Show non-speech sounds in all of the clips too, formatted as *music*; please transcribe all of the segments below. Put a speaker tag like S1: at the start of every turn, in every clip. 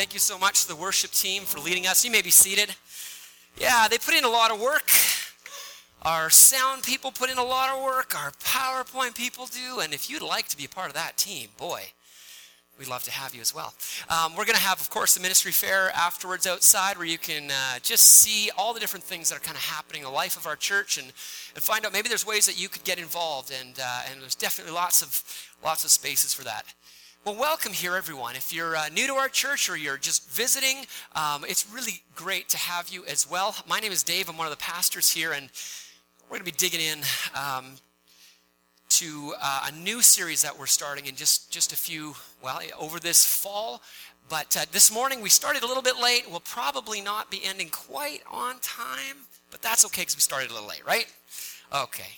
S1: Thank you so much to the worship team for leading us. You may be seated. Yeah, they put in a lot of work. Our sound people put in a lot of work. Our PowerPoint people do. And if you'd like to be a part of that team, boy, we'd love to have you as well. Um, we're going to have, of course, the ministry fair afterwards outside where you can uh, just see all the different things that are kind of happening in the life of our church and, and find out maybe there's ways that you could get involved. And, uh, and there's definitely lots of, lots of spaces for that. Well, welcome here, everyone. If you're uh, new to our church or you're just visiting, um, it's really great to have you as well. My name is Dave. I'm one of the pastors here, and we're going to be digging in um, to uh, a new series that we're starting in just, just a few, well, over this fall. But uh, this morning we started a little bit late. We'll probably not be ending quite on time, but that's okay because we started a little late, right? Okay.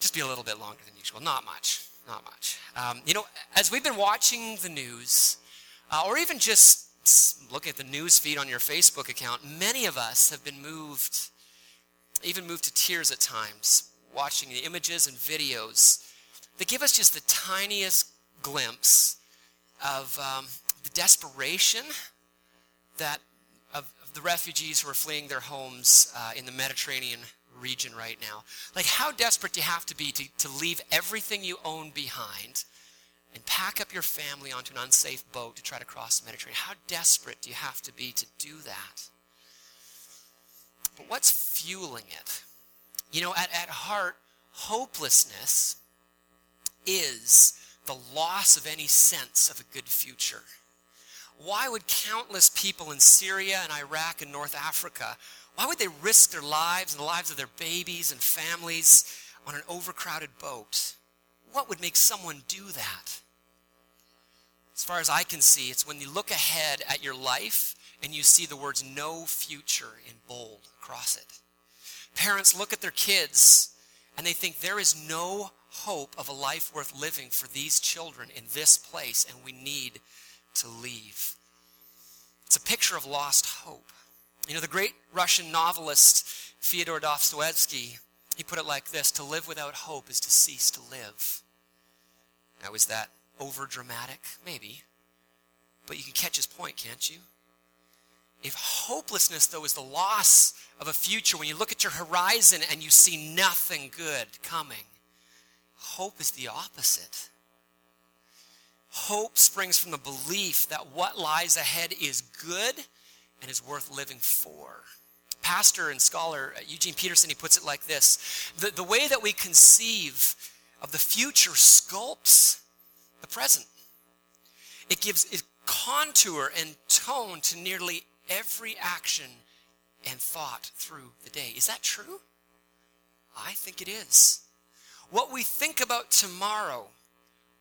S1: Just be a little bit longer than usual. Not much. Not much. Um, you know, as we've been watching the news, uh, or even just look at the news feed on your Facebook account, many of us have been moved, even moved to tears at times, watching the images and videos that give us just the tiniest glimpse of um, the desperation that of, of, the refugees who are fleeing their homes uh, in the Mediterranean region right now. Like, how desperate do you have to be to, to leave everything you own behind and pack up your family onto an unsafe boat to try to cross the Mediterranean? How desperate do you have to be to do that? But what's fueling it? You know, at, at heart, hopelessness is the loss of any sense of a good future. Why would countless people in Syria and Iraq and North Africa why would they risk their lives and the lives of their babies and families on an overcrowded boat? What would make someone do that? As far as I can see, it's when you look ahead at your life and you see the words no future in bold across it. Parents look at their kids and they think there is no hope of a life worth living for these children in this place and we need to leave. It's a picture of lost hope. You know, the great Russian novelist Fyodor Dostoevsky, he put it like this To live without hope is to cease to live. Now, is that over dramatic? Maybe. But you can catch his point, can't you? If hopelessness, though, is the loss of a future, when you look at your horizon and you see nothing good coming, hope is the opposite. Hope springs from the belief that what lies ahead is good and is worth living for. Pastor and scholar uh, Eugene Peterson, he puts it like this the, the way that we conceive of the future sculpts the present. It gives it contour and tone to nearly every action and thought through the day. Is that true? I think it is. What we think about tomorrow,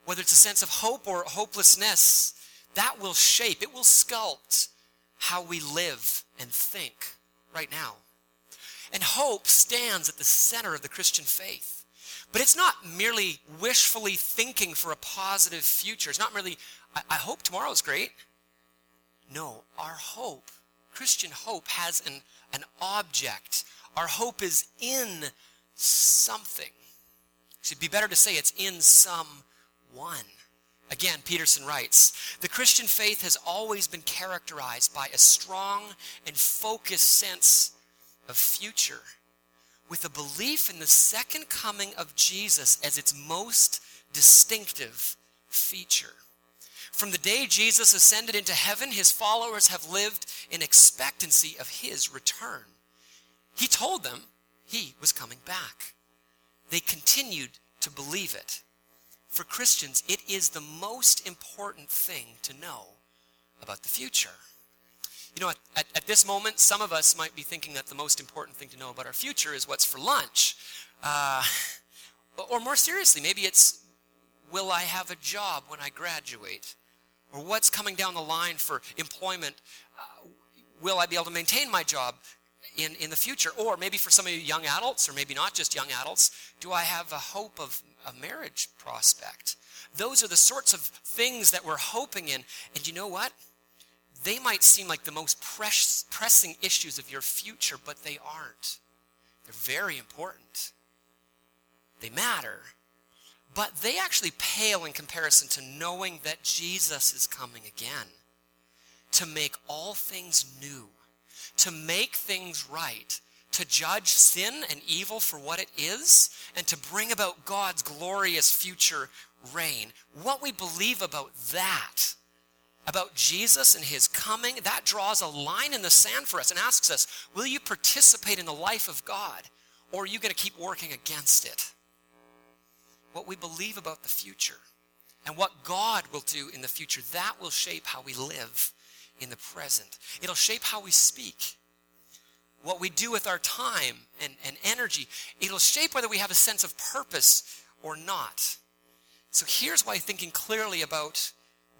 S1: whether it's a sense of hope or hopelessness, that will shape, it will sculpt how we live and think right now. And hope stands at the center of the Christian faith. But it's not merely wishfully thinking for a positive future. It's not merely, I, I hope tomorrow's great. No, our hope, Christian hope, has an, an object. Our hope is in something. It'd be better to say it's in someone. Again, Peterson writes The Christian faith has always been characterized by a strong and focused sense of future, with a belief in the second coming of Jesus as its most distinctive feature. From the day Jesus ascended into heaven, his followers have lived in expectancy of his return. He told them he was coming back. They continued to believe it for Christians, it is the most important thing to know about the future. You know, at, at, at, this moment, some of us might be thinking that the most important thing to know about our future is what's for lunch. Uh, or more seriously, maybe it's will I have a job when I graduate? Or what's coming down the line for employment? Uh, will I be able to maintain my job in, in the future? Or maybe for some of you young adults, or maybe not just young adults, do I have a hope of a marriage prospect. Those are the sorts of things that we're hoping in. And you know what? They might seem like the most press, pressing issues of your future, but they aren't. They're very important. They matter. But they actually pale in comparison to knowing that Jesus is coming again to make all things new, to make things right, to judge sin and evil for what it is, and to bring about God's glorious future reign. What we believe about that, about Jesus and his coming, that draws a line in the sand for us and asks us, will you participate in the life of God, or are you going to keep working against it? What we believe about the future and what God will do in the future, that will shape how we live in the present. It'll shape how we speak what we do with our time and, and energy. It'll shape whether we have a sense of purpose or not. So here's why thinking clearly about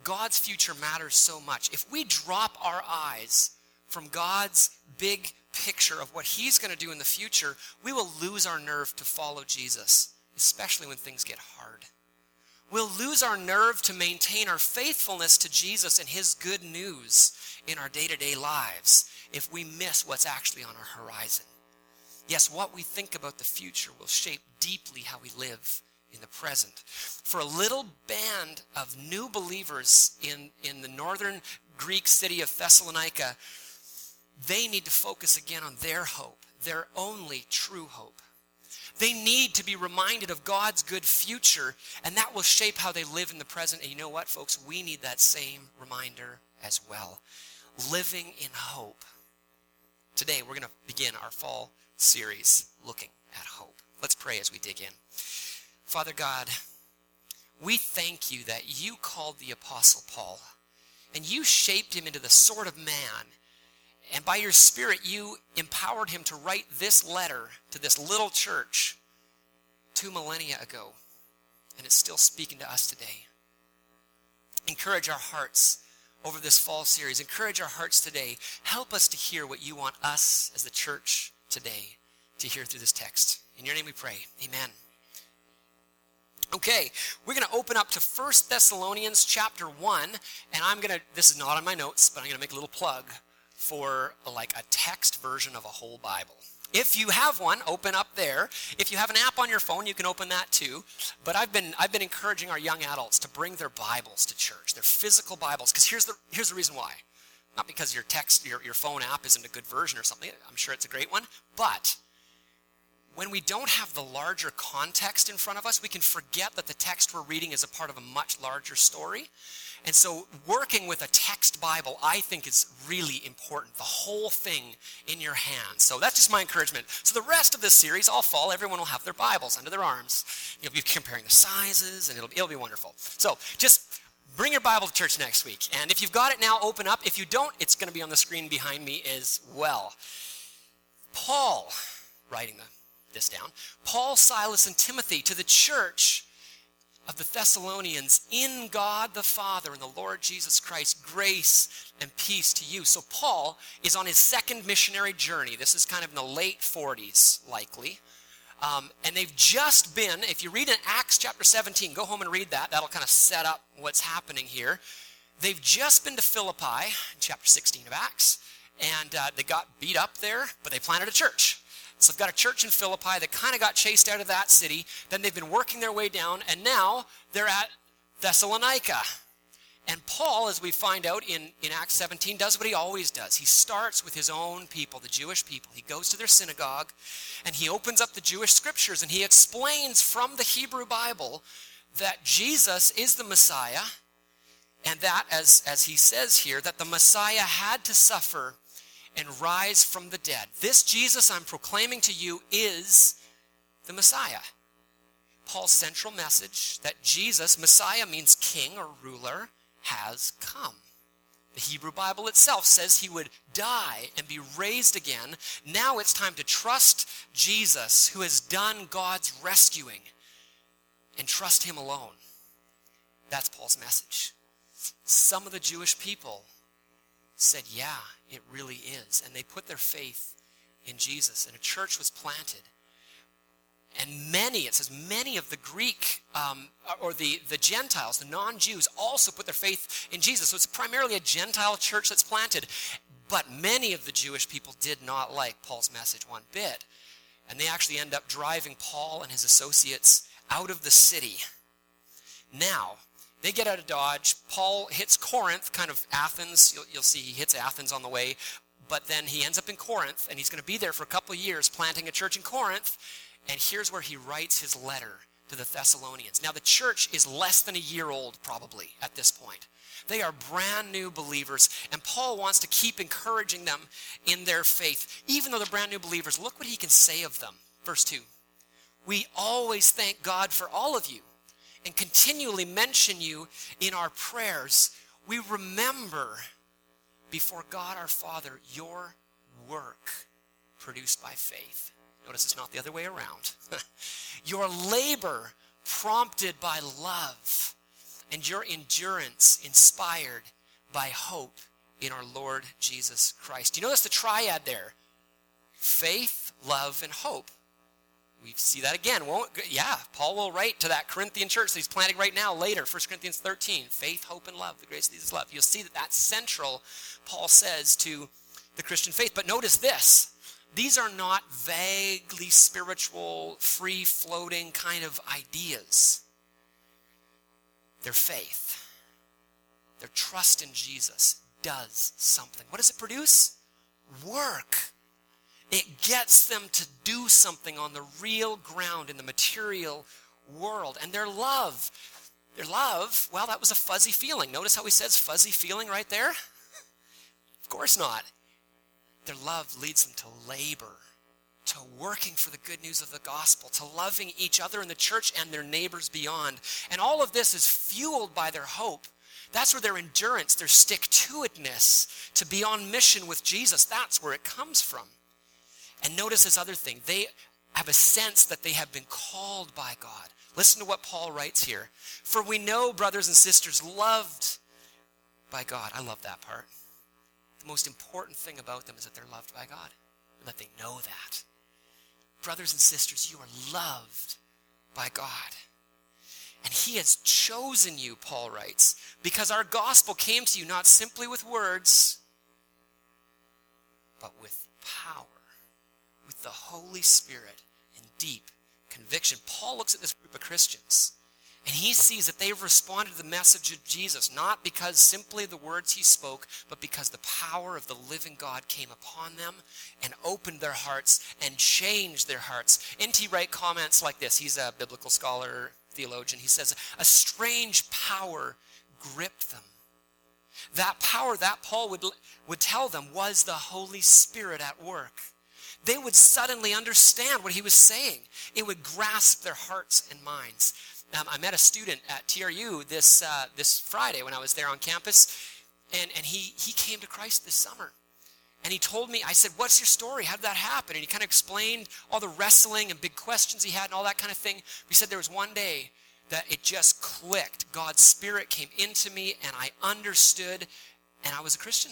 S1: God's future matters so much. If we drop our eyes from God's big picture of what He's going to do in the future, we will lose our nerve to follow Jesus, especially when things get hard. We'll lose our nerve to maintain our faithfulness to Jesus and His good news in our day to day lives if we miss what's actually on our horizon. Yes, what we think about the future will shape deeply how we live in the present. For a little band of new believers in, in the northern Greek city of Thessalonica, they need to focus again on their hope, their only true hope. They need to be reminded of God's good future, and that will shape how they live in the present. And you know what, folks? We need that same reminder as well. Living in hope. Today, we're going to begin our fall series looking at hope. Let's pray as we dig in. Father God, we thank you that you called the Apostle Paul and you shaped him into the sort of man. And by your Spirit, you empowered him to write this letter to this little church two millennia ago. And it's still speaking to us today. Encourage our hearts over this fall series. Encourage our hearts today. Help us to hear what you want us as the church today to hear through this text. In your name we pray. Amen. Okay, we're going to open up to 1 Thessalonians chapter 1, and I'm going to, this is not on my notes, but I'm going to make a little plug for like a text version of a whole Bible. If you have one, open up there. If you have an app on your phone, you can open that too. But I've been, I've been encouraging our young adults to bring their Bibles to church, their physical Bibles, because here's the, here's the reason why. Not because your text, your, your phone app isn't a good version or something. I'm sure it's a great one. But when we don't have the larger context in front of us, we can forget that the text we're reading is a part of a much larger story. And so, working with a text Bible, I think, is really important. The whole thing in your hands. So, that's just my encouragement. So, the rest of this series, all fall, everyone will have their Bibles under their arms. You'll be comparing the sizes, and it'll, it'll be wonderful. So, just bring your Bible to church next week. And if you've got it now, open up. If you don't, it's going to be on the screen behind me as well. Paul, writing the, this down, Paul, Silas, and Timothy to the church of the Thessalonians in God the Father and the Lord Jesus Christ, grace and peace to you. So, Paul is on his second missionary journey. This is kind of in the late 40s, likely. Um, and they've just been, if you read in Acts chapter 17, go home and read that. That'll kind of set up what's happening here. They've just been to Philippi, chapter 16 of Acts, and uh, they got beat up there, but they planted a church. So they've got a church in Philippi that kind of got chased out of that city. Then they've been working their way down, and now they're at Thessalonica. And Paul, as we find out in, in Acts 17, does what he always does. He starts with his own people, the Jewish people. He goes to their synagogue and he opens up the Jewish scriptures and he explains from the Hebrew Bible that Jesus is the Messiah and that, as, as he says here, that the Messiah had to suffer and rise from the dead. This Jesus I'm proclaiming to you is the Messiah. Paul's central message that Jesus, Messiah means king or ruler, has come. The Hebrew Bible itself says he would die and be raised again. Now it's time to trust Jesus, who has done God's rescuing, and trust him alone. That's Paul's message. Some of the Jewish people said, Yeah, it really is. And they put their faith in Jesus, and a church was planted. And many, it says, many of the Greek um, or the, the Gentiles, the non Jews, also put their faith in Jesus. So it's primarily a Gentile church that's planted. But many of the Jewish people did not like Paul's message one bit. And they actually end up driving Paul and his associates out of the city. Now, they get out of Dodge. Paul hits Corinth, kind of Athens. You'll, you'll see he hits Athens on the way, but then he ends up in Corinth, and he's going to be there for a couple of years planting a church in Corinth. And here's where he writes his letter to the Thessalonians. Now, the church is less than a year old, probably, at this point. They are brand new believers, and Paul wants to keep encouraging them in their faith. Even though they're brand new believers, look what he can say of them. Verse 2 We always thank God for all of you and continually mention you in our prayers. We remember before God our Father your work produced by faith. Notice it's not the other way around. *laughs* your labor prompted by love and your endurance inspired by hope in our Lord Jesus Christ. You notice the triad there faith, love, and hope. We see that again, won't Yeah, Paul will write to that Corinthian church that he's planting right now later, 1 Corinthians 13. Faith, hope, and love, the grace of Jesus love. You'll see that that's central, Paul says, to the Christian faith. But notice this these are not vaguely spiritual, free floating kind of ideas their faith, their trust in Jesus does something. What does it produce? Work. It gets them to do something on the real ground in the material world. And their love, their love, well, that was a fuzzy feeling. Notice how he says fuzzy feeling right there? *laughs* of course not. Their love leads them to labor to working for the good news of the gospel, to loving each other in the church and their neighbors beyond. And all of this is fueled by their hope. That's where their endurance, their stick to itness to be on mission with Jesus, that's where it comes from. And notice this other thing. They have a sense that they have been called by God. Listen to what Paul writes here. For we know, brothers and sisters, loved by God. I love that part. The most important thing about them is that they're loved by God, and that they know that brothers and sisters, you are loved by God. And he has chosen you, Paul writes, because our gospel came to you not simply with words, but with power, the Holy Spirit and deep conviction. Paul looks at this group of Christians and he sees that they've responded to the message of Jesus, not because simply the words he spoke, but because the power of the living God came upon them and opened their hearts and changed their hearts. N.T. Wright comments like this. He's a biblical scholar, theologian. He says, A strange power gripped them. That power, that Paul would, would tell them, was the Holy Spirit at work. They would suddenly understand what he was saying. It would grasp their hearts and minds. Um, I met a student at TRU this, uh, this Friday when I was there on campus, and, and he, he came to Christ this summer. And he told me, I said, What's your story? How did that happen? And he kind of explained all the wrestling and big questions he had and all that kind of thing. He said there was one day that it just clicked. God's Spirit came into me, and I understood, and I was a Christian.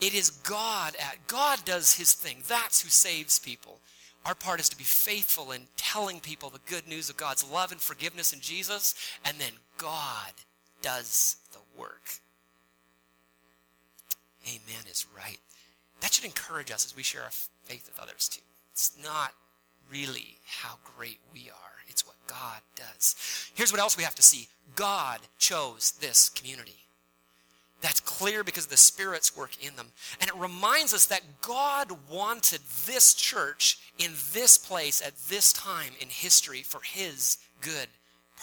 S1: It is God at God does his thing. That's who saves people. Our part is to be faithful in telling people the good news of God's love and forgiveness in Jesus, and then God does the work. Amen is right. That should encourage us as we share our faith with others too. It's not really how great we are, it's what God does. Here's what else we have to see God chose this community. That's clear because the Spirit's work in them. And it reminds us that God wanted this church in this place at this time in history for His good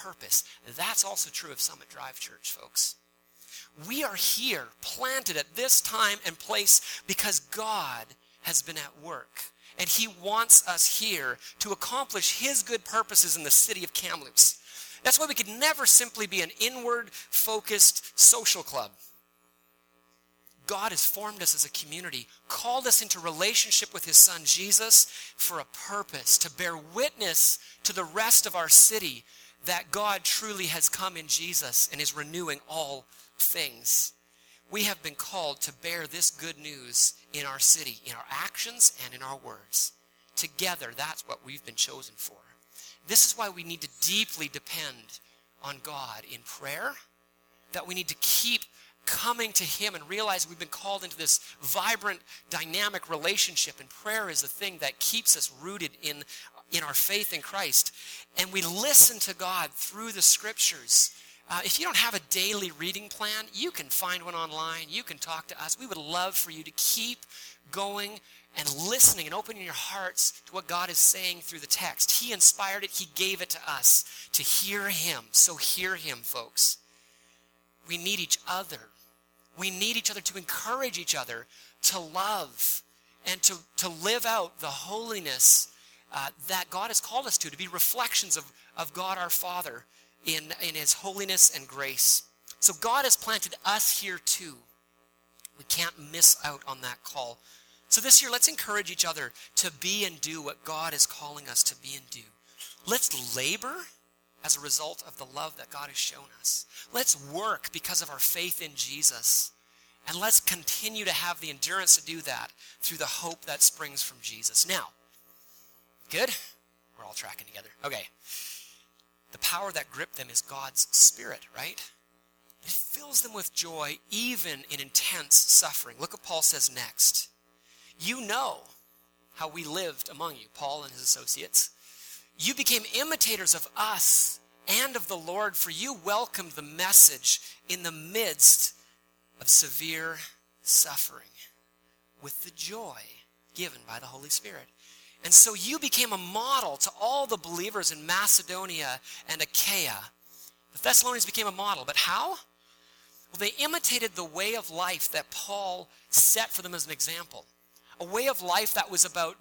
S1: purpose. That's also true of Summit Drive Church, folks. We are here, planted at this time and place because God has been at work. And He wants us here to accomplish His good purposes in the city of Kamloops. That's why we could never simply be an inward focused social club. God has formed us as a community, called us into relationship with His Son Jesus for a purpose, to bear witness to the rest of our city that God truly has come in Jesus and is renewing all things. We have been called to bear this good news in our city, in our actions and in our words. Together, that's what we've been chosen for. This is why we need to deeply depend on God in prayer, that we need to keep coming to Him and realize we've been called into this vibrant, dynamic relationship. And prayer is the thing that keeps us rooted in, in our faith in Christ. And we listen to God through the scriptures Uh, if you don't have a daily reading plan, you can find one online. You can talk to us. We would love for you to keep going and listening and opening your hearts to what God is saying through the text. He inspired it, He gave it to us to hear Him. So hear Him, folks. We need each other. We need each other to encourage each other to love and to, to live out the holiness uh, that God has called us to, to be reflections of, of God our Father in, in His holiness and grace. So God has planted us here too. We can't miss out on that call. So this year, let's encourage each other to be and do what God is calling us to be and do. Let's labor as a result of the love that God has shown us. Let's work because of our faith in Jesus. And let's continue to have the endurance to do that through the hope that springs from Jesus. Now, good? We're all tracking together. Okay. The power that gripped them is God's Spirit, right? It fills them with joy even in intense suffering. Look what Paul says next. You know how we lived among you, Paul and his associates. You became imitators of us and of the Lord, for you welcomed the message in the midst of severe suffering with the joy given by the Holy Spirit. And so you became a model to all the believers in Macedonia and Achaia. The Thessalonians became a model, but how? Well, they imitated the way of life that Paul set for them as an example a way of life that was about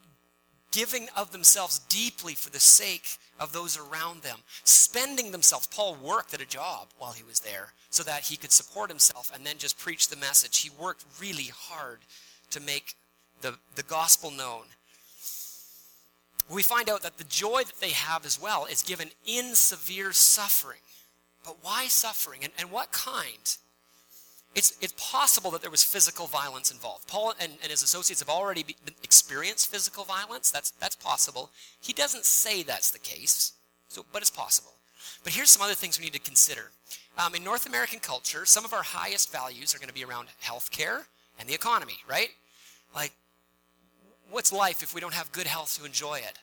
S1: giving of themselves deeply for the sake of those around them, spending themselves. Paul worked at a job while he was there so that he could support himself and then just preach the message. He worked really hard to make the, the gospel known. We find out that the joy that they have as well is given in severe suffering. But why suffering? And, and what kind? It's, it's possible that there was physical violence involved. Paul and, and his associates have already be, experienced physical violence. That's, that's possible. He doesn't say that's the case, so, but it's possible. But here's some other things we need to consider. Um, in North American culture, some of our highest values are going to be around healthcare and the economy, right? Like, what's life if we don't have good health to enjoy it?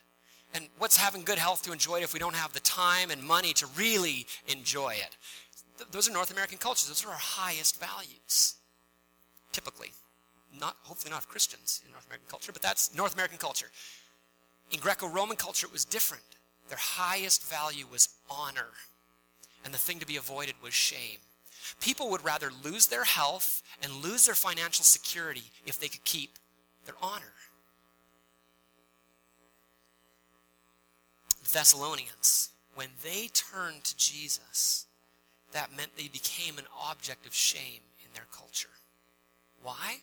S1: And what's having good health to enjoy it if we don't have the time and money to really enjoy it? Those are North American cultures. Those are our highest values, typically. Not, hopefully not of Christians in North American culture, but that's North American culture. In Greco-Roman culture, it was different. Their highest value was honor, and the thing to be avoided was shame. People would rather lose their health and lose their financial security if they could keep their honor. Thessalonians, when they turned to Jesus, that meant they became an object of shame in their culture. Why?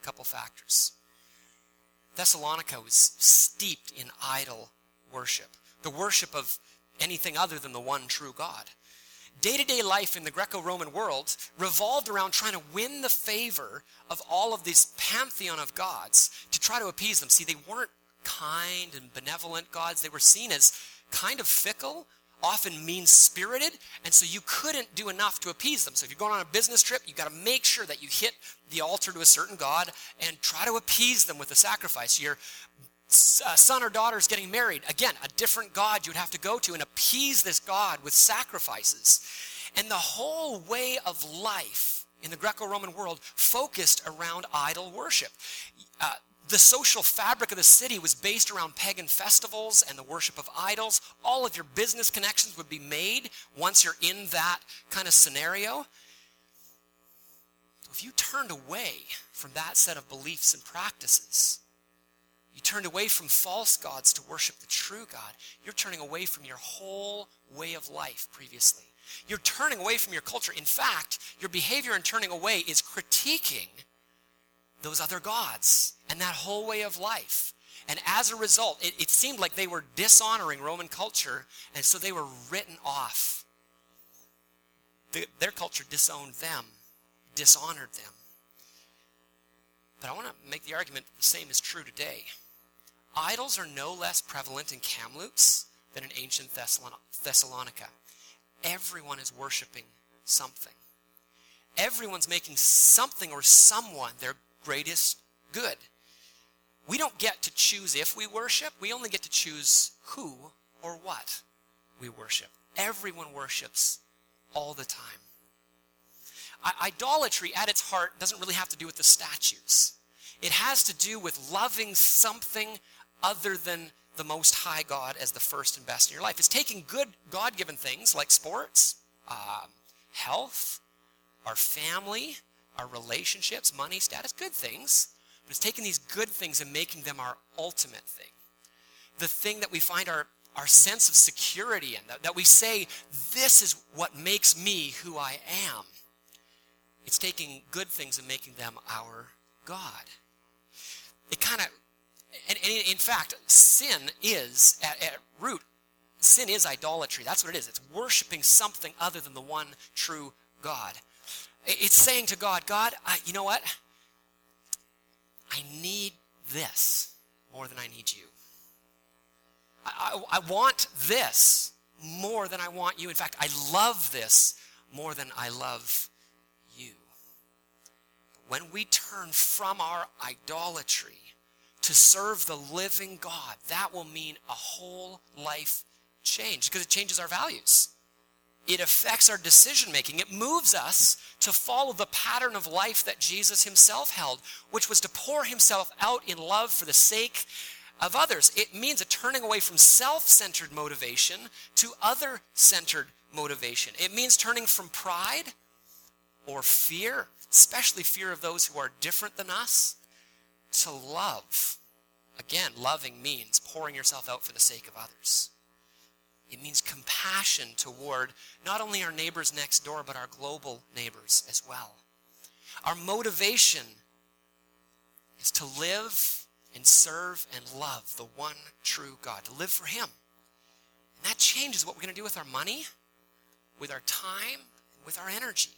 S1: A couple factors. Thessalonica was steeped in idol worship, the worship of anything other than the one true God. Day to day life in the Greco Roman world revolved around trying to win the favor of all of this pantheon of gods to try to appease them. See, they weren't kind and benevolent gods, they were seen as kind of fickle, often mean spirited, and so you couldn't do enough to appease them. So if you're going on a business trip, you've got to make sure that you hit the altar to a certain God and try to appease them with a sacrifice. Your uh, son or daughter is getting married. Again, a different God you'd have to go to and appease this God with sacrifices. And the whole way of life in the Greco Roman world focused around idol worship. Uh, the social fabric of the city was based around pagan festivals and the worship of idols. All of your business connections would be made once you're in that kind of scenario. If you turned away from that set of beliefs and practices, you turned away from false gods to worship the true God, you're turning away from your whole way of life previously. You're turning away from your culture. In fact, your behavior in turning away is critiquing those other gods and that whole way of life. And as a result, it, it, seemed like they were dishonoring Roman culture, and so they were written off. The, their culture disowned them, dishonored them. But I want to make the argument that the same is true today. Idols are no less prevalent in Kamloops than in ancient Thessalonica. Everyone is worshiping something. Everyone's making something or someone their greatest good. We don't get to choose if we worship, we only get to choose who or what we worship. Everyone worships all the time. I- idolatry at its heart doesn't really have to do with the statues. It has to do with loving something other than the Most High God as the first and best in your life. It's taking good God given things like sports, uh, health, our family, our relationships, money, status, good things. But it's taking these good things and making them our ultimate thing. The thing that we find our, our sense of security in, that, that we say, this is what makes me who I am. It's taking good things and making them our God. It kind of, and, and, in fact, sin is, at, at root, sin is idolatry. That's what it is. It's worshiping something other than the one true God. It's saying to God, God, I, you know what? I need this more than I need you. I, I, I want this more than I want you. In fact, I love this more than I love you. When we turn from our idolatry to serve the living God, that will mean a whole life change because it changes our values. It affects our decision making. It moves us to follow the pattern of life that Jesus himself held, which was to pour himself out in love for the sake of others. It means a turning away from self centered motivation to other centered motivation. It means turning from pride or fear, especially fear of those who are different than us, to love. Again, loving means pouring yourself out for the sake of others. It means compassion toward not only our neighbors next door, but our global neighbors as well. Our motivation is to live and serve and love the one true God, to live for Him. And that changes what we're going to do with our money, with our time, with our energy.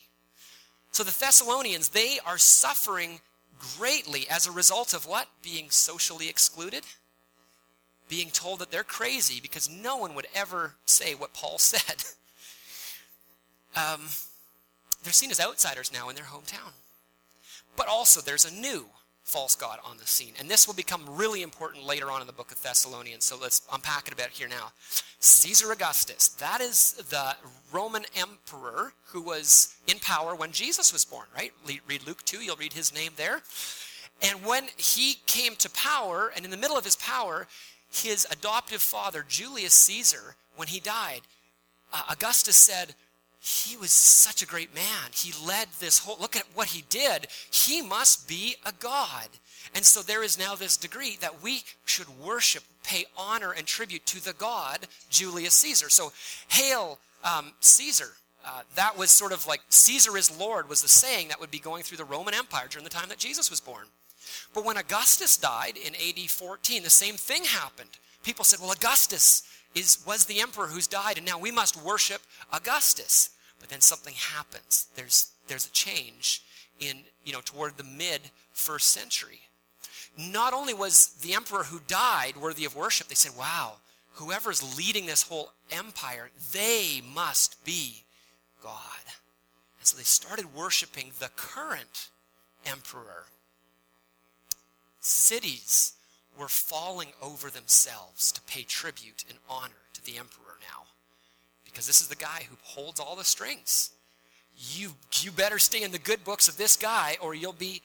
S1: So the Thessalonians, they are suffering greatly as a result of what? Being socially excluded being told that they're crazy because no one would ever say what Paul *laughs* said. um, they're seen as outsiders now in their hometown. But also, there's a new false god on the scene. And this will become really important later on in the book of Thessalonians. So let's unpack it a bit here now. Caesar Augustus, that is the Roman emperor who was in power when Jesus was born, right? Read Luke 2, you'll read his name there. And when he came to power, and in the middle of his power, his adoptive father, Julius Caesar, when he died, uh, Augustus said, he was such a great man. He led this whole, look at what he did. He must be a god. And so there is now this degree that we should worship, pay honor and tribute to the god, Julius Caesar. So, hail um, Caesar. Uh, that was sort of like Caesar is Lord, was the saying that would be going through the Roman Empire during the time that Jesus was born. But when Augustus died in AD 14, the same thing happened. People said, well, Augustus is, was the emperor who's died, and now we must worship Augustus. But then something happens. There's, there's a change in, you know, toward the mid first century. Not only was the emperor who died worthy of worship, they said, wow, whoever's leading this whole empire, they must be God. And so they started worshiping the current emperor cities were falling over themselves to pay tribute and honor to the emperor now. Because this is the guy who holds all the strings. You, you better stay in the good books of this guy or you'll be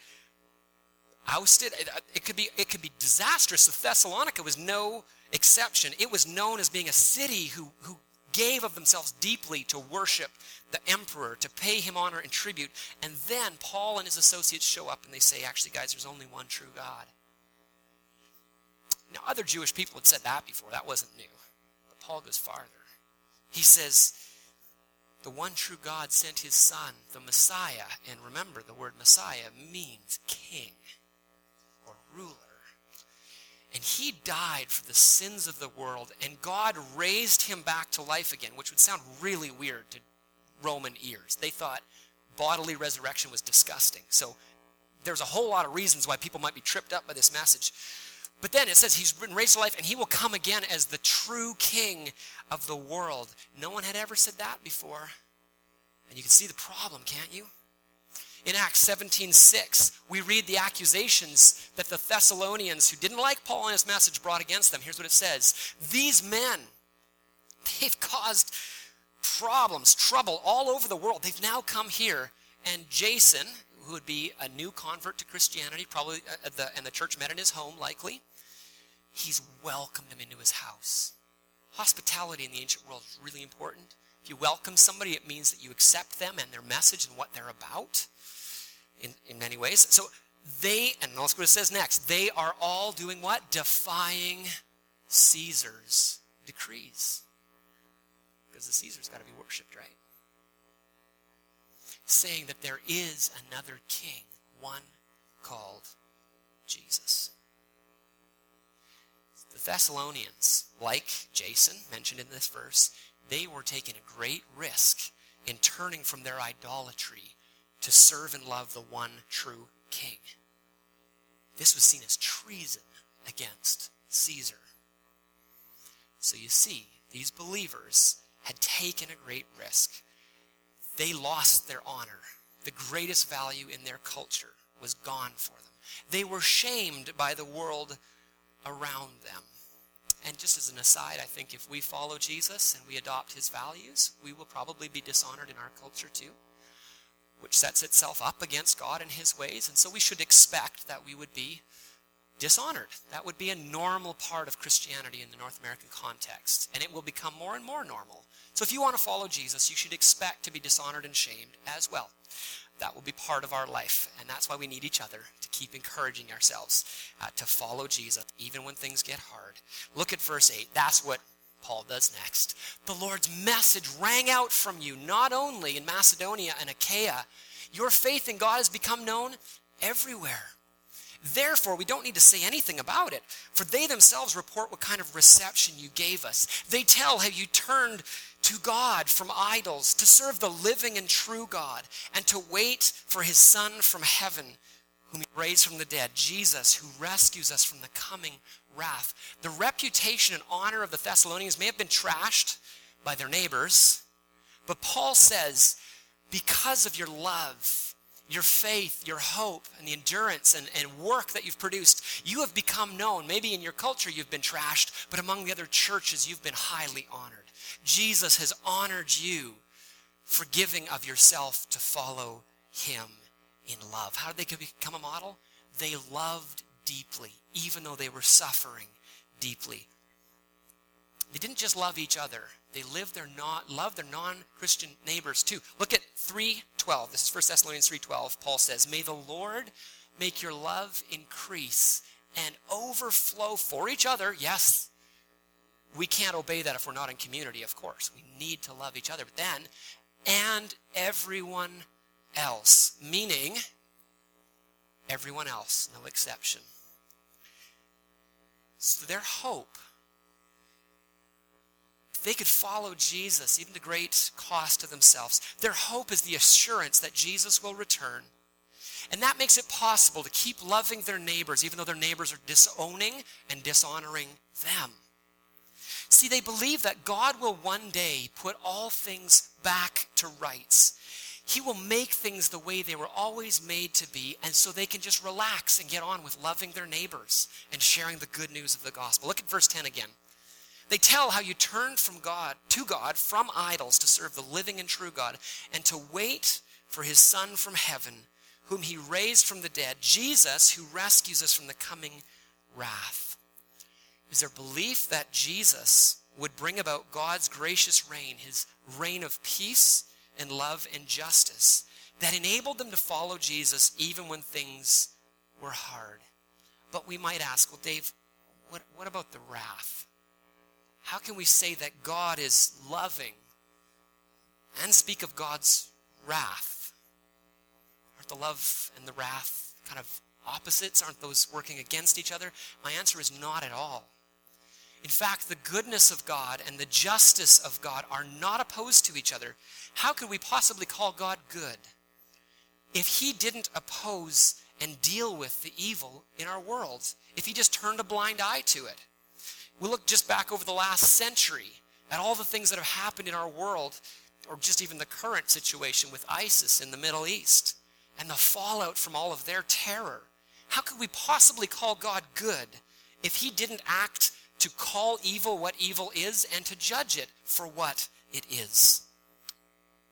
S1: ousted. It, uh, it, could be, it could be disastrous. So Thessalonica was no exception. It was known as being a city who, who gave of themselves deeply to worship the emperor, to pay him honor and tribute. And then Paul and his associates show up and they say, actually, guys, there's only one true God. Now, other Jewish people had said that before. That wasn't new. But Paul goes farther. He says, the one true God sent his son, the Messiah. And remember, the word Messiah means king or ruler. And he died for the sins of the world, and God raised him back to life again, which would sound really weird to Roman ears. They thought bodily resurrection was disgusting. So there's a whole lot of reasons why people might be tripped up by this message. But then it says he's been raised to life and he will come again as the true king of the world. No one had ever said that before. And you can see the problem, can't you? In Acts 17:6, we read the accusations that the Thessalonians who didn't like Paul and his message brought against them. Here's what it says. These men, they've caused problems, trouble all over the world. They've now come here, and Jason, who would be a new convert to Christianity, probably, uh, the, and the church met in his home, likely, he's welcomed him into his house. Hospitality in the ancient world is really important. If you welcome somebody, it means that you accept them and their message and what they're about in, in many ways. So they, and let's what it says next, they are all doing what? Defying Caesar's decrees. Because the Caesar's got to be worshipped, right? Saying that there is another king, one called Jesus. The Thessalonians, like Jason mentioned in this verse, they were taking a great risk in turning from their idolatry to serve and love the one true king. This was seen as treason against Caesar. So you see, these believers had taken a great risk. They lost their honor. The greatest value in their culture was gone for them. They were shamed by the world around them. And just as an aside, I think if we follow Jesus and we adopt his values, we will probably be dishonored in our culture too, which sets itself up against God and his ways. And so we should expect that we would be dishonored. That would be a normal part of Christianity in the North American context, and it will become more and more normal. So if you want to follow Jesus, you should expect to be dishonored and shamed as well. That will be part of our life, and that's why we need each other to keep encouraging ourselves uh, to follow Jesus even when things get hard. Look at verse 8. That's what Paul does next. The Lord's message rang out from you, not only in Macedonia and Achaia. Your faith in God has become known everywhere. Therefore, we don't need to say anything about it, for they themselves report what kind of reception you gave us. They tell how you turned to God from idols, to serve the living and true God, and to wait for his Son from heaven, whom he raised from the dead, Jesus, who rescues us from the coming wrath. The reputation and honor of the Thessalonians may have been trashed by their neighbors, but Paul says, because of your love, your faith, your hope, and the endurance and, and work that you've produced, you have become known. Maybe in your culture you've been trashed, but among the other churches you've been highly honored. Jesus has honored you for giving of yourself to follow him in love. How did they become a model? They loved deeply, even though they were suffering deeply. They didn't just love each other, they lived their not love their non-Christian neighbors too. Look at 3:12. This is 1 Thessalonians 3:12. Paul says, "May the Lord make your love increase and overflow for each other." Yes, we can't obey that if we're not in community, of course. We need to love each other. But then, and everyone else, meaning everyone else, no exception. So their hope they could follow Jesus, even to great cost to themselves. Their hope is the assurance that Jesus will return. And that makes it possible to keep loving their neighbors, even though their neighbors are disowning and dishonoring them. See, they believe that God will one day put all things back to rights. He will make things the way they were always made to be, and so they can just relax and get on with loving their neighbors and sharing the good news of the gospel. Look at verse 10 again. They tell how you turned from God to God from idols to serve the living and true God and to wait for his son from heaven whom he raised from the dead, Jesus who rescues us from the coming wrath. Is their belief that Jesus would bring about God's gracious reign, his reign of peace and love and justice that enabled them to follow Jesus even when things were hard. But we might ask, well, Dave, what, what about the wrath? How can we say that God is loving and speak of God's wrath? Aren't the love and the wrath kind of opposites? Aren't those working against each other? My answer is not at all. In fact, the goodness of God and the justice of God are not opposed to each other. How could we possibly call God good if He didn't oppose and deal with the evil in our world? If He just turned a blind eye to it? We look just back over the last century at all the things that have happened in our world, or just even the current situation with ISIS in the Middle East and the fallout from all of their terror. How could we possibly call God good if He didn't act to call evil what evil is and to judge it for what it is?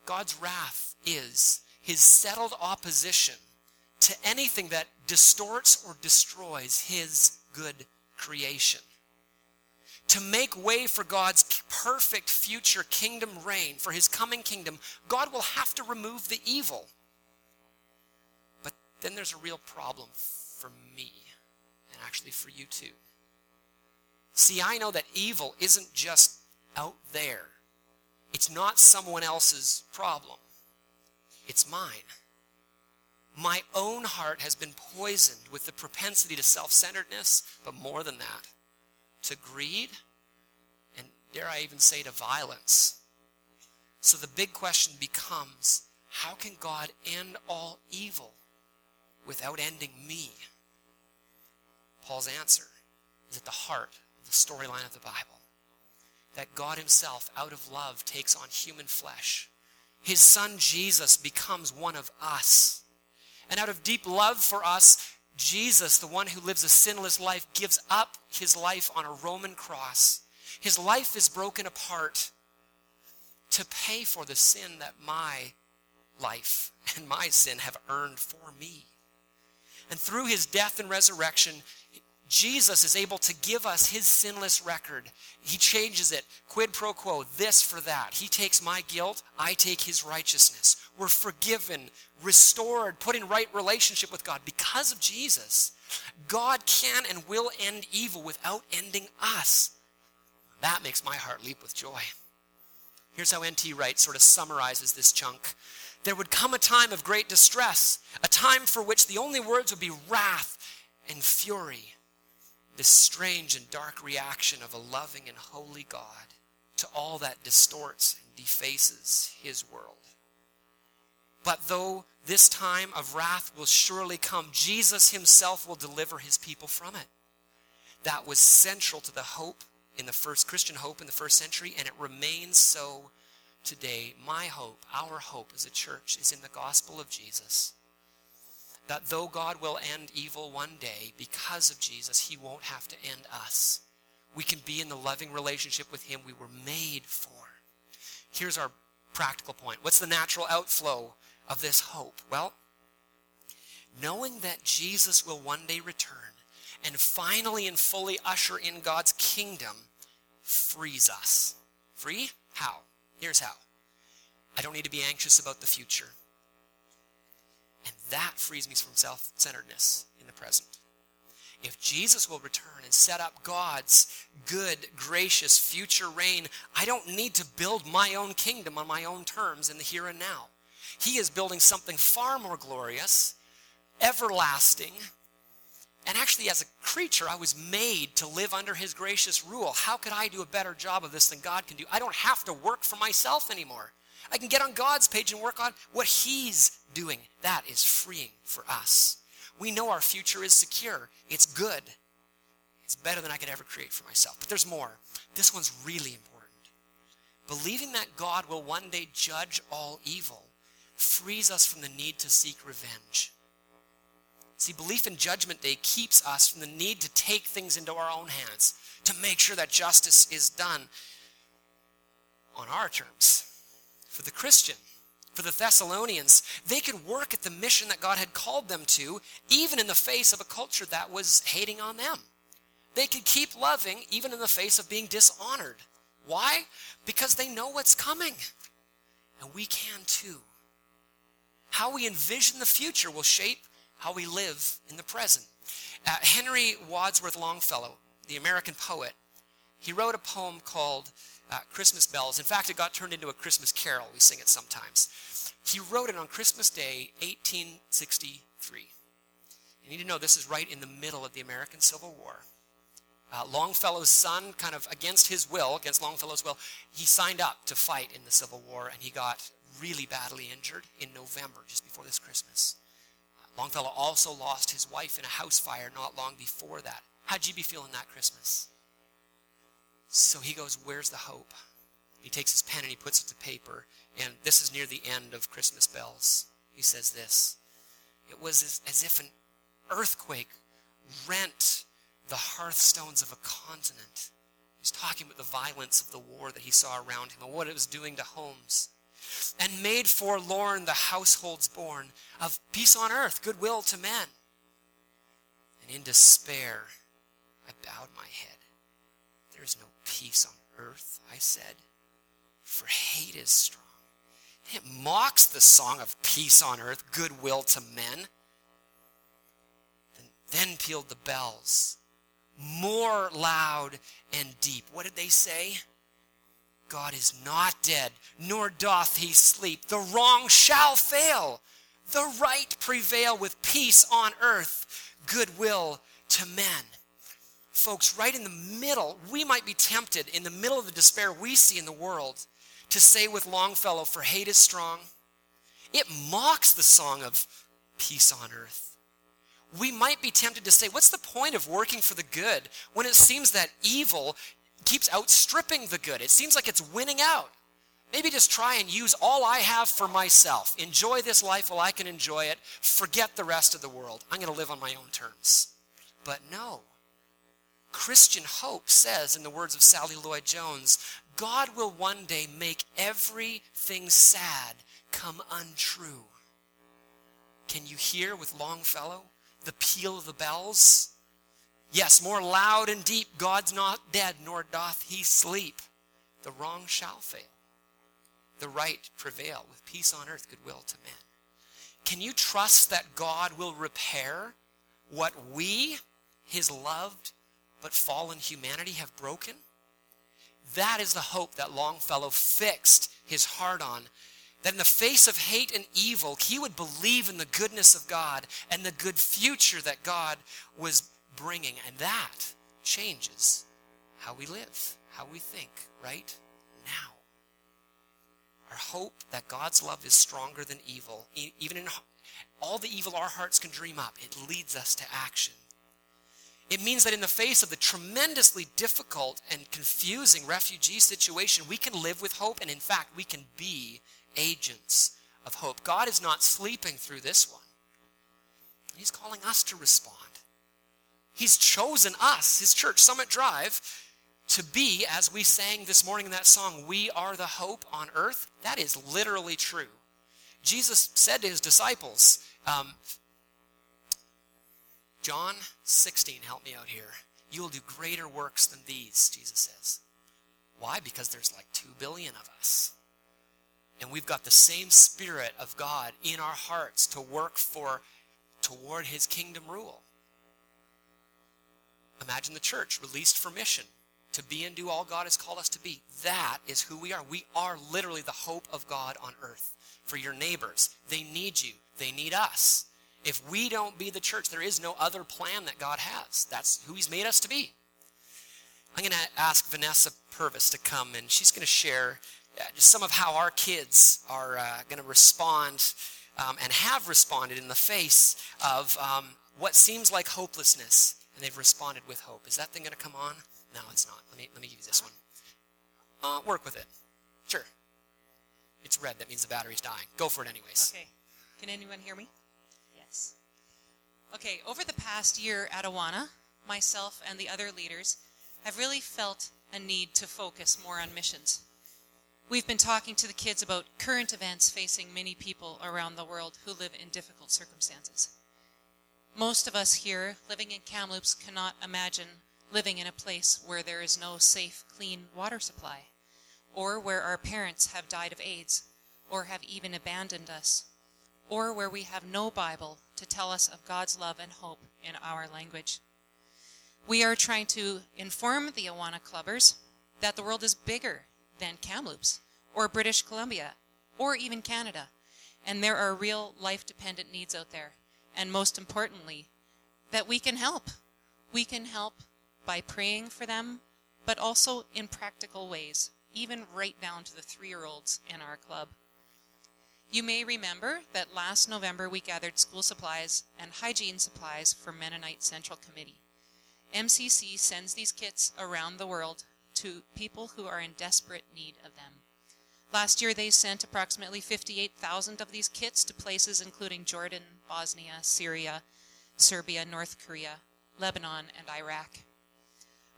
S1: God's wrath is his settled opposition to anything that distorts or destroys his good creation. To make way for God's perfect future kingdom reign, for his coming kingdom, God will have to remove the evil. But then there's a real problem for me, and actually for you too. See, I know that evil isn't just out there, it's not someone else's problem, it's mine. My own heart has been poisoned with the propensity to self centeredness, but more than that, to greed, and dare I even say to violence. So the big question becomes how can God end all evil without ending me? Paul's answer is at the heart of the storyline of the Bible. That God Himself, out of love, takes on human flesh. His Son Jesus becomes one of us. And out of deep love for us, Jesus, the one who lives a sinless life, gives up his life on a Roman cross. His life is broken apart to pay for the sin that my life and my sin have earned for me. And through his death and resurrection, Jesus is able to give us his sinless record. He changes it, quid pro quo, this for that. He takes my guilt, I take his righteousness. We're forgiven, restored, put in right relationship with God because of Jesus. God can and will end evil without ending us. That makes my heart leap with joy. Here's how N.T. Wright sort of summarizes this chunk. There would come a time of great distress, a time for which the only words would be wrath and fury this strange and dark reaction of a loving and holy God to all that distorts and defaces his world. But though this time of wrath will surely come, Jesus himself will deliver his people from it. That was central to the hope in the first Christian hope in the first century, and it remains so today. My hope, our hope as a church, is in the gospel of Jesus that though God will end evil one day, because of Jesus, he won't have to end us. We can be in the loving relationship with him we were made for. Here's our practical point. What's the natural outflow of this hope? Well, knowing that Jesus will one day return and finally and fully usher in God's kingdom frees us. Free? How? Here's how. I don't need to be anxious about the future. And that frees me from self centeredness in the present. If Jesus will return and set up God's good, gracious future reign, I don't need to build my own kingdom on my own terms in the here and now. He is building something far more glorious, everlasting, and actually, as a creature, I was made to live under His gracious rule. How could I do a better job of this than God can do? I don't have to work for myself anymore. I can get on God's page and work on what He's doing. That is freeing for us. We know our future is secure, it's good. It's better than I could ever create for myself. But there's more. This one's really important. Believing that God will one day judge all evil frees us from the need to seek revenge. See, belief in Judgment Day keeps us from the need to take things into our own hands, to make sure that justice is done on our terms for the Christian, for the Thessalonians, they could work at the mission that God had called them to, even in the face of a culture that was hating on them. They could keep loving even in the face of being dishonored. Why? Because they know what's coming. And we can too. How we envision the future will shape how we live in the present. Uh, Henry Wadsworth Longfellow, the American poet, he wrote a poem called uh, Christmas bells. In fact, it got turned into a Christmas carol. We sing it sometimes. He wrote it on Christmas Day, 1863. You need to know this is right in the middle of the American Civil War. Uh, Longfellow's son, kind of against his will, against Longfellow's will, he signed up to fight in the Civil War and he got really badly injured in November, just before this Christmas. Uh, Longfellow also lost his wife in a house fire not long before that. How'd you be feeling that Christmas? So he goes, Where's the hope? He takes his pen and he puts it to paper. And this is near the end of Christmas Bells. He says this It was as, as if an earthquake rent the hearthstones of a continent. He's talking about the violence of the war that he saw around him and what it was doing to homes. And made forlorn the households born of peace on earth, goodwill to men. And in despair, I bowed my head. There is no peace on earth, I said, for hate is strong. It mocks the song of peace on earth, goodwill to men. Then, then pealed the bells, more loud and deep. What did they say? God is not dead, nor doth he sleep. The wrong shall fail, the right prevail with peace on earth, goodwill to men. Folks, right in the middle, we might be tempted in the middle of the despair we see in the world to say with Longfellow, For hate is strong. It mocks the song of peace on earth. We might be tempted to say, What's the point of working for the good when it seems that evil keeps outstripping the good? It seems like it's winning out. Maybe just try and use all I have for myself. Enjoy this life while I can enjoy it. Forget the rest of the world. I'm going to live on my own terms. But no. Christian hope says, in the words of Sally Lloyd Jones, God will one day make everything sad come untrue. Can you hear with Longfellow the peal of the bells? Yes, more loud and deep, God's not dead, nor doth he sleep. The wrong shall fail, the right prevail, with peace on earth, goodwill to men. Can you trust that God will repair what we, his loved but fallen humanity, have broken? That is the hope that Longfellow fixed his heart on. That in the face of hate and evil, he would believe in the goodness of God and the good future that God was bringing. And that changes how we live, how we think, right now. Our hope that God's love is stronger than evil, even in all the evil our hearts can dream up, it leads us to action. It means that in the face of the tremendously difficult and confusing refugee situation, we can live with hope, and in fact, we can be agents of hope. God is not sleeping through this one. He's calling us to respond. He's chosen us, his church, Summit Drive, to be, as we sang this morning in that song, we are the hope on earth. That is literally true. Jesus said to his disciples, um, John 16, help me out here. You will do greater works than these, Jesus says. Why? Because there's like 2 billion of us. And we've got the same spirit of God in our hearts to work for toward his kingdom rule. Imagine the church released for mission to be and do all God has called us to be. That is who we are. We are literally the hope of God on earth for your neighbors. They need you. They need us. If we don't be the church, there is no other plan that God has. That's who He's made us to be. I'm going to ask Vanessa Purvis to come, and she's going to share uh, just some of how our kids are uh, going to respond um, and have responded in the face of um, what seems like hopelessness, and they've responded with hope. Is that thing going to come on? No, it's not. Let me, let me give you this one. Uh, work with it. Sure. It's red. That means the battery's dying. Go for it anyways.
S2: Okay. Can anyone hear me? Yes. Okay, over the past year at Awana, myself and the other leaders have really felt a need to focus more on missions. We've been talking to the kids about current events facing many people around the world who live in difficult circumstances. Most of us here living in Kamloops cannot imagine living in a place where there is no safe, clean water supply, or where our parents have died of AIDS, or have even abandoned us, or where we have no Bible to tell us of God's love and hope in our language. We are trying to inform the Awana Clubbers that the world is bigger than Kamloops or British Columbia or even Canada, and there are real life dependent needs out there. And most importantly, that we can help. We can help by praying for them, but also in practical ways, even right down to the three year olds in our club. You may remember that last November we gathered school supplies and hygiene supplies for Mennonite Central Committee. MCC sends these kits around the world to people who are in desperate need of them. Last year they sent approximately 58,000 of these kits to places including Jordan, Bosnia, Syria, Serbia, North Korea, Lebanon, and Iraq.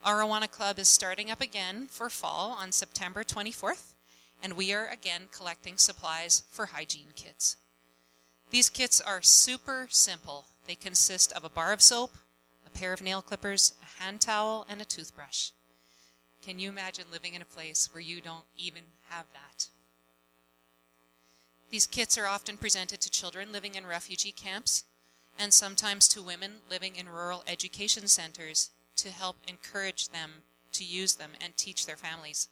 S2: Our Club is starting up again for fall on September 24th and we are again collecting supplies for hygiene kits. These kits are super simple. They consist of a bar of soap, a pair of nail clippers, a hand towel, and a toothbrush. Can you imagine living in a place where you don't even have that? These kits are often presented to children living in refugee camps and sometimes to women living in rural education centers to help encourage them to use them and teach their families.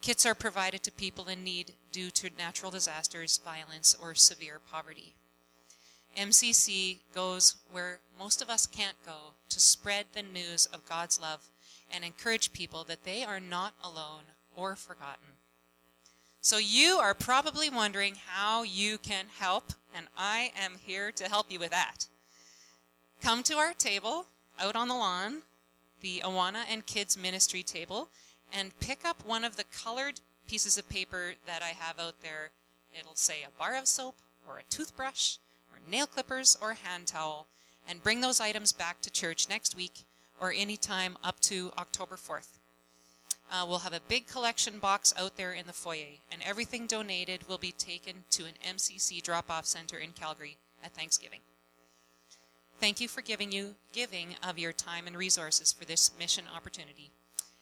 S2: Kits are provided to people in need due to natural disasters, violence, or severe poverty. MCC goes where most of us can't go to spread the news of God's love and encourage people that they are not alone or forgotten. So you are probably wondering how you can help, and I am here to help you with that. Come to our table out on the lawn, the Awana and Kids Ministry table, and pick up one of the colored pieces of paper that I have out there. It'll say a bar of soap or a toothbrush or nail clippers or hand towel, and bring those items back to church next week or anytime up to October 4th. Uh, we'll have a big collection box out there in the foyer, and everything donated will be taken to an MCC drop-off center in Calgary at Thanksgiving. Thank you for giving you giving of your time and resources for this mission opportunity.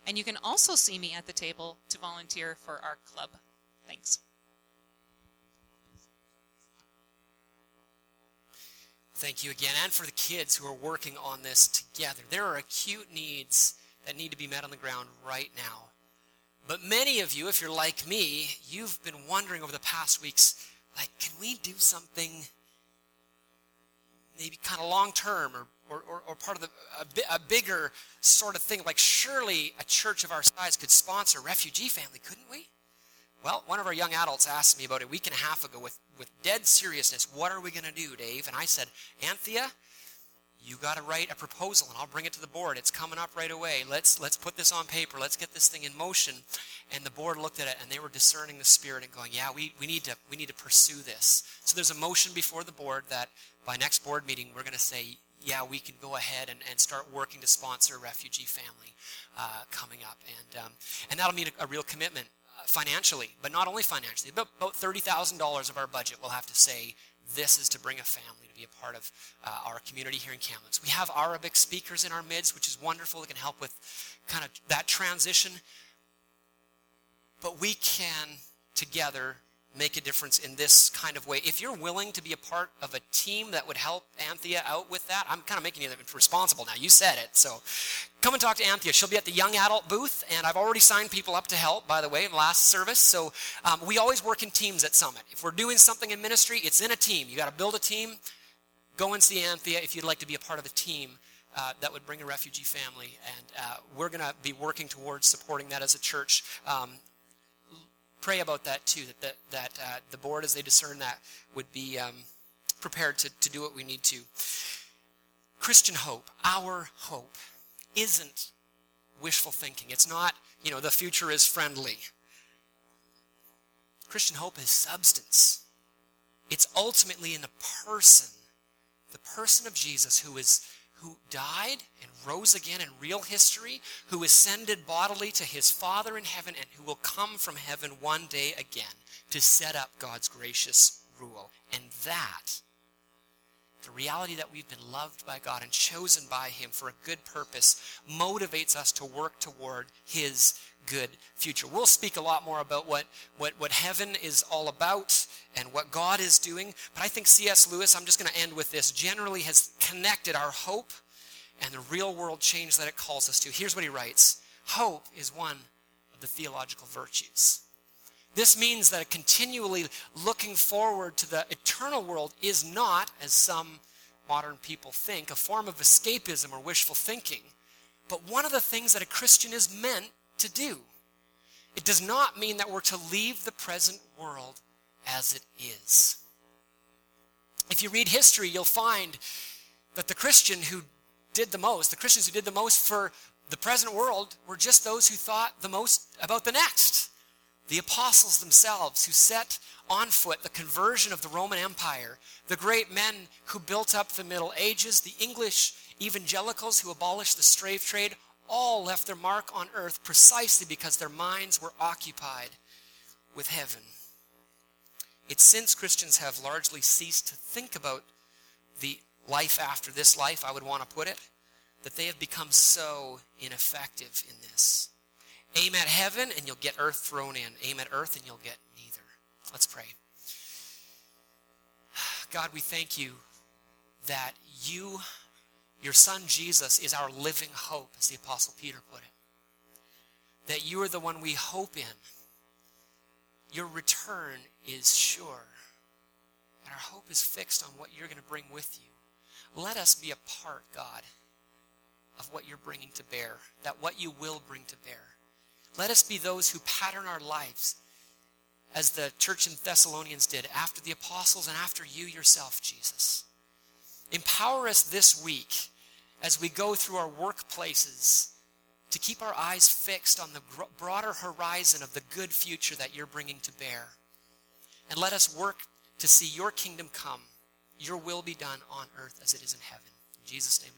S2: And you can also see me at the table to volunteer for our club. Thanks.
S1: Thank you again, and for the kids who are working on this together. There are acute needs that need to be met on the ground right now. But many of you, if you're like me, you've been wondering over the past weeks, like, can we do something maybe kind of long term or, or, or, part of the, a, a bigger sort of thing? Like, surely a church of our size could sponsor a refugee family, couldn't we? Well, one of our young adults asked me about it a week and a half ago with, with dead seriousness, what are we going to do, Dave? And I said, Anthea, you got to write a proposal and I'll bring it to the board. It's coming up right away. Let's let's put this on paper. Let's get this thing in motion. And the board looked at it and they were discerning the spirit and going, "Yeah, we, we need to we need to pursue this." So there's a motion before the board that by next board meeting we're going to say, "Yeah, we can go ahead and, and start working to sponsor a refugee family uh, coming up." And um, and that'll mean a, a real commitment uh, financially, but not only financially. About, about thirty thousand dollars of our budget we'll have to say this is to bring a family to be a part of uh, our community here in Kamloops. We have Arabic speakers in our midst, which is wonderful. It can help with kind of that transition. But we can together make a difference in this kind of way. If you're willing to be a part of a team that would help Anthea out with that, I'm kind of making you responsible now. You said it. So come and talk to Anthea. She'll be at the young adult booth, and I've already signed people up to help, by the way, in last service. So um, we always work in teams at Summit. If we're doing something in ministry, it's in a team. You got to build a team. Go and see Anthea if you'd like to be a part of a team. Uh, that would bring a refugee family, and uh, we're going to be working towards supporting that as a church. Um, pray about that too, that, that, that uh, the board, as they discern that, would be um, prepared to, to do what we need to. Christian hope, our hope, isn't wishful thinking. It's not, you know, the future is friendly. Christian hope is substance. It's ultimately in the person, the person of Jesus who is who died and rose again in real history, who ascended bodily to his Father in heaven, and who will come from heaven one day again to set up God's gracious rule. And that, the reality that we've been loved by God and chosen by him for a good purpose, motivates us to work toward his good future. We'll speak a lot more about what, what, what heaven is all about and what God is doing, but I think C.S. Lewis, I'm just going to end with this, generally has connected our hope and the real world change that it calls us to. Here's what he writes Hope is one of the theological virtues. This means that continually looking forward to the eternal world is not, as some modern people think, a form of escapism or wishful thinking, but one of the things that a Christian is meant to do. It does not mean that we're to leave the present world as it is. If you read history, you'll find that the Christian who did the most, the Christians who did the most for the present world, were just those who thought the most about the next. The apostles themselves, who set on foot the conversion of the Roman Empire, the great men who built up the Middle Ages, the English evangelicals who abolished the slave trade, all left their mark on earth precisely because their minds were occupied with heaven. It's since Christians have largely ceased to think about the life after this life, I would want to put it, that they have become so ineffective in this. Aim at heaven and you'll get earth thrown in. Aim at earth and you'll get neither. Let's pray. *sighs* God, we thank you that you, your son Jesus, is our living hope, as the Apostle Peter put it. That you are the one we hope in. Your return is sure. And our hope is fixed on what you're going to bring with you. Let us be a part, God, of what you're bringing to bear, that what you will bring to bear. Let us be those who pattern our lives as the church in Thessalonians did after the apostles and after you yourself, Jesus. Empower us this week as we go through our workplaces to keep our eyes fixed on the broader horizon of the good future that you're bringing to bear. And let us work to see your kingdom come, your will be done on earth as it is in heaven. In Jesus' name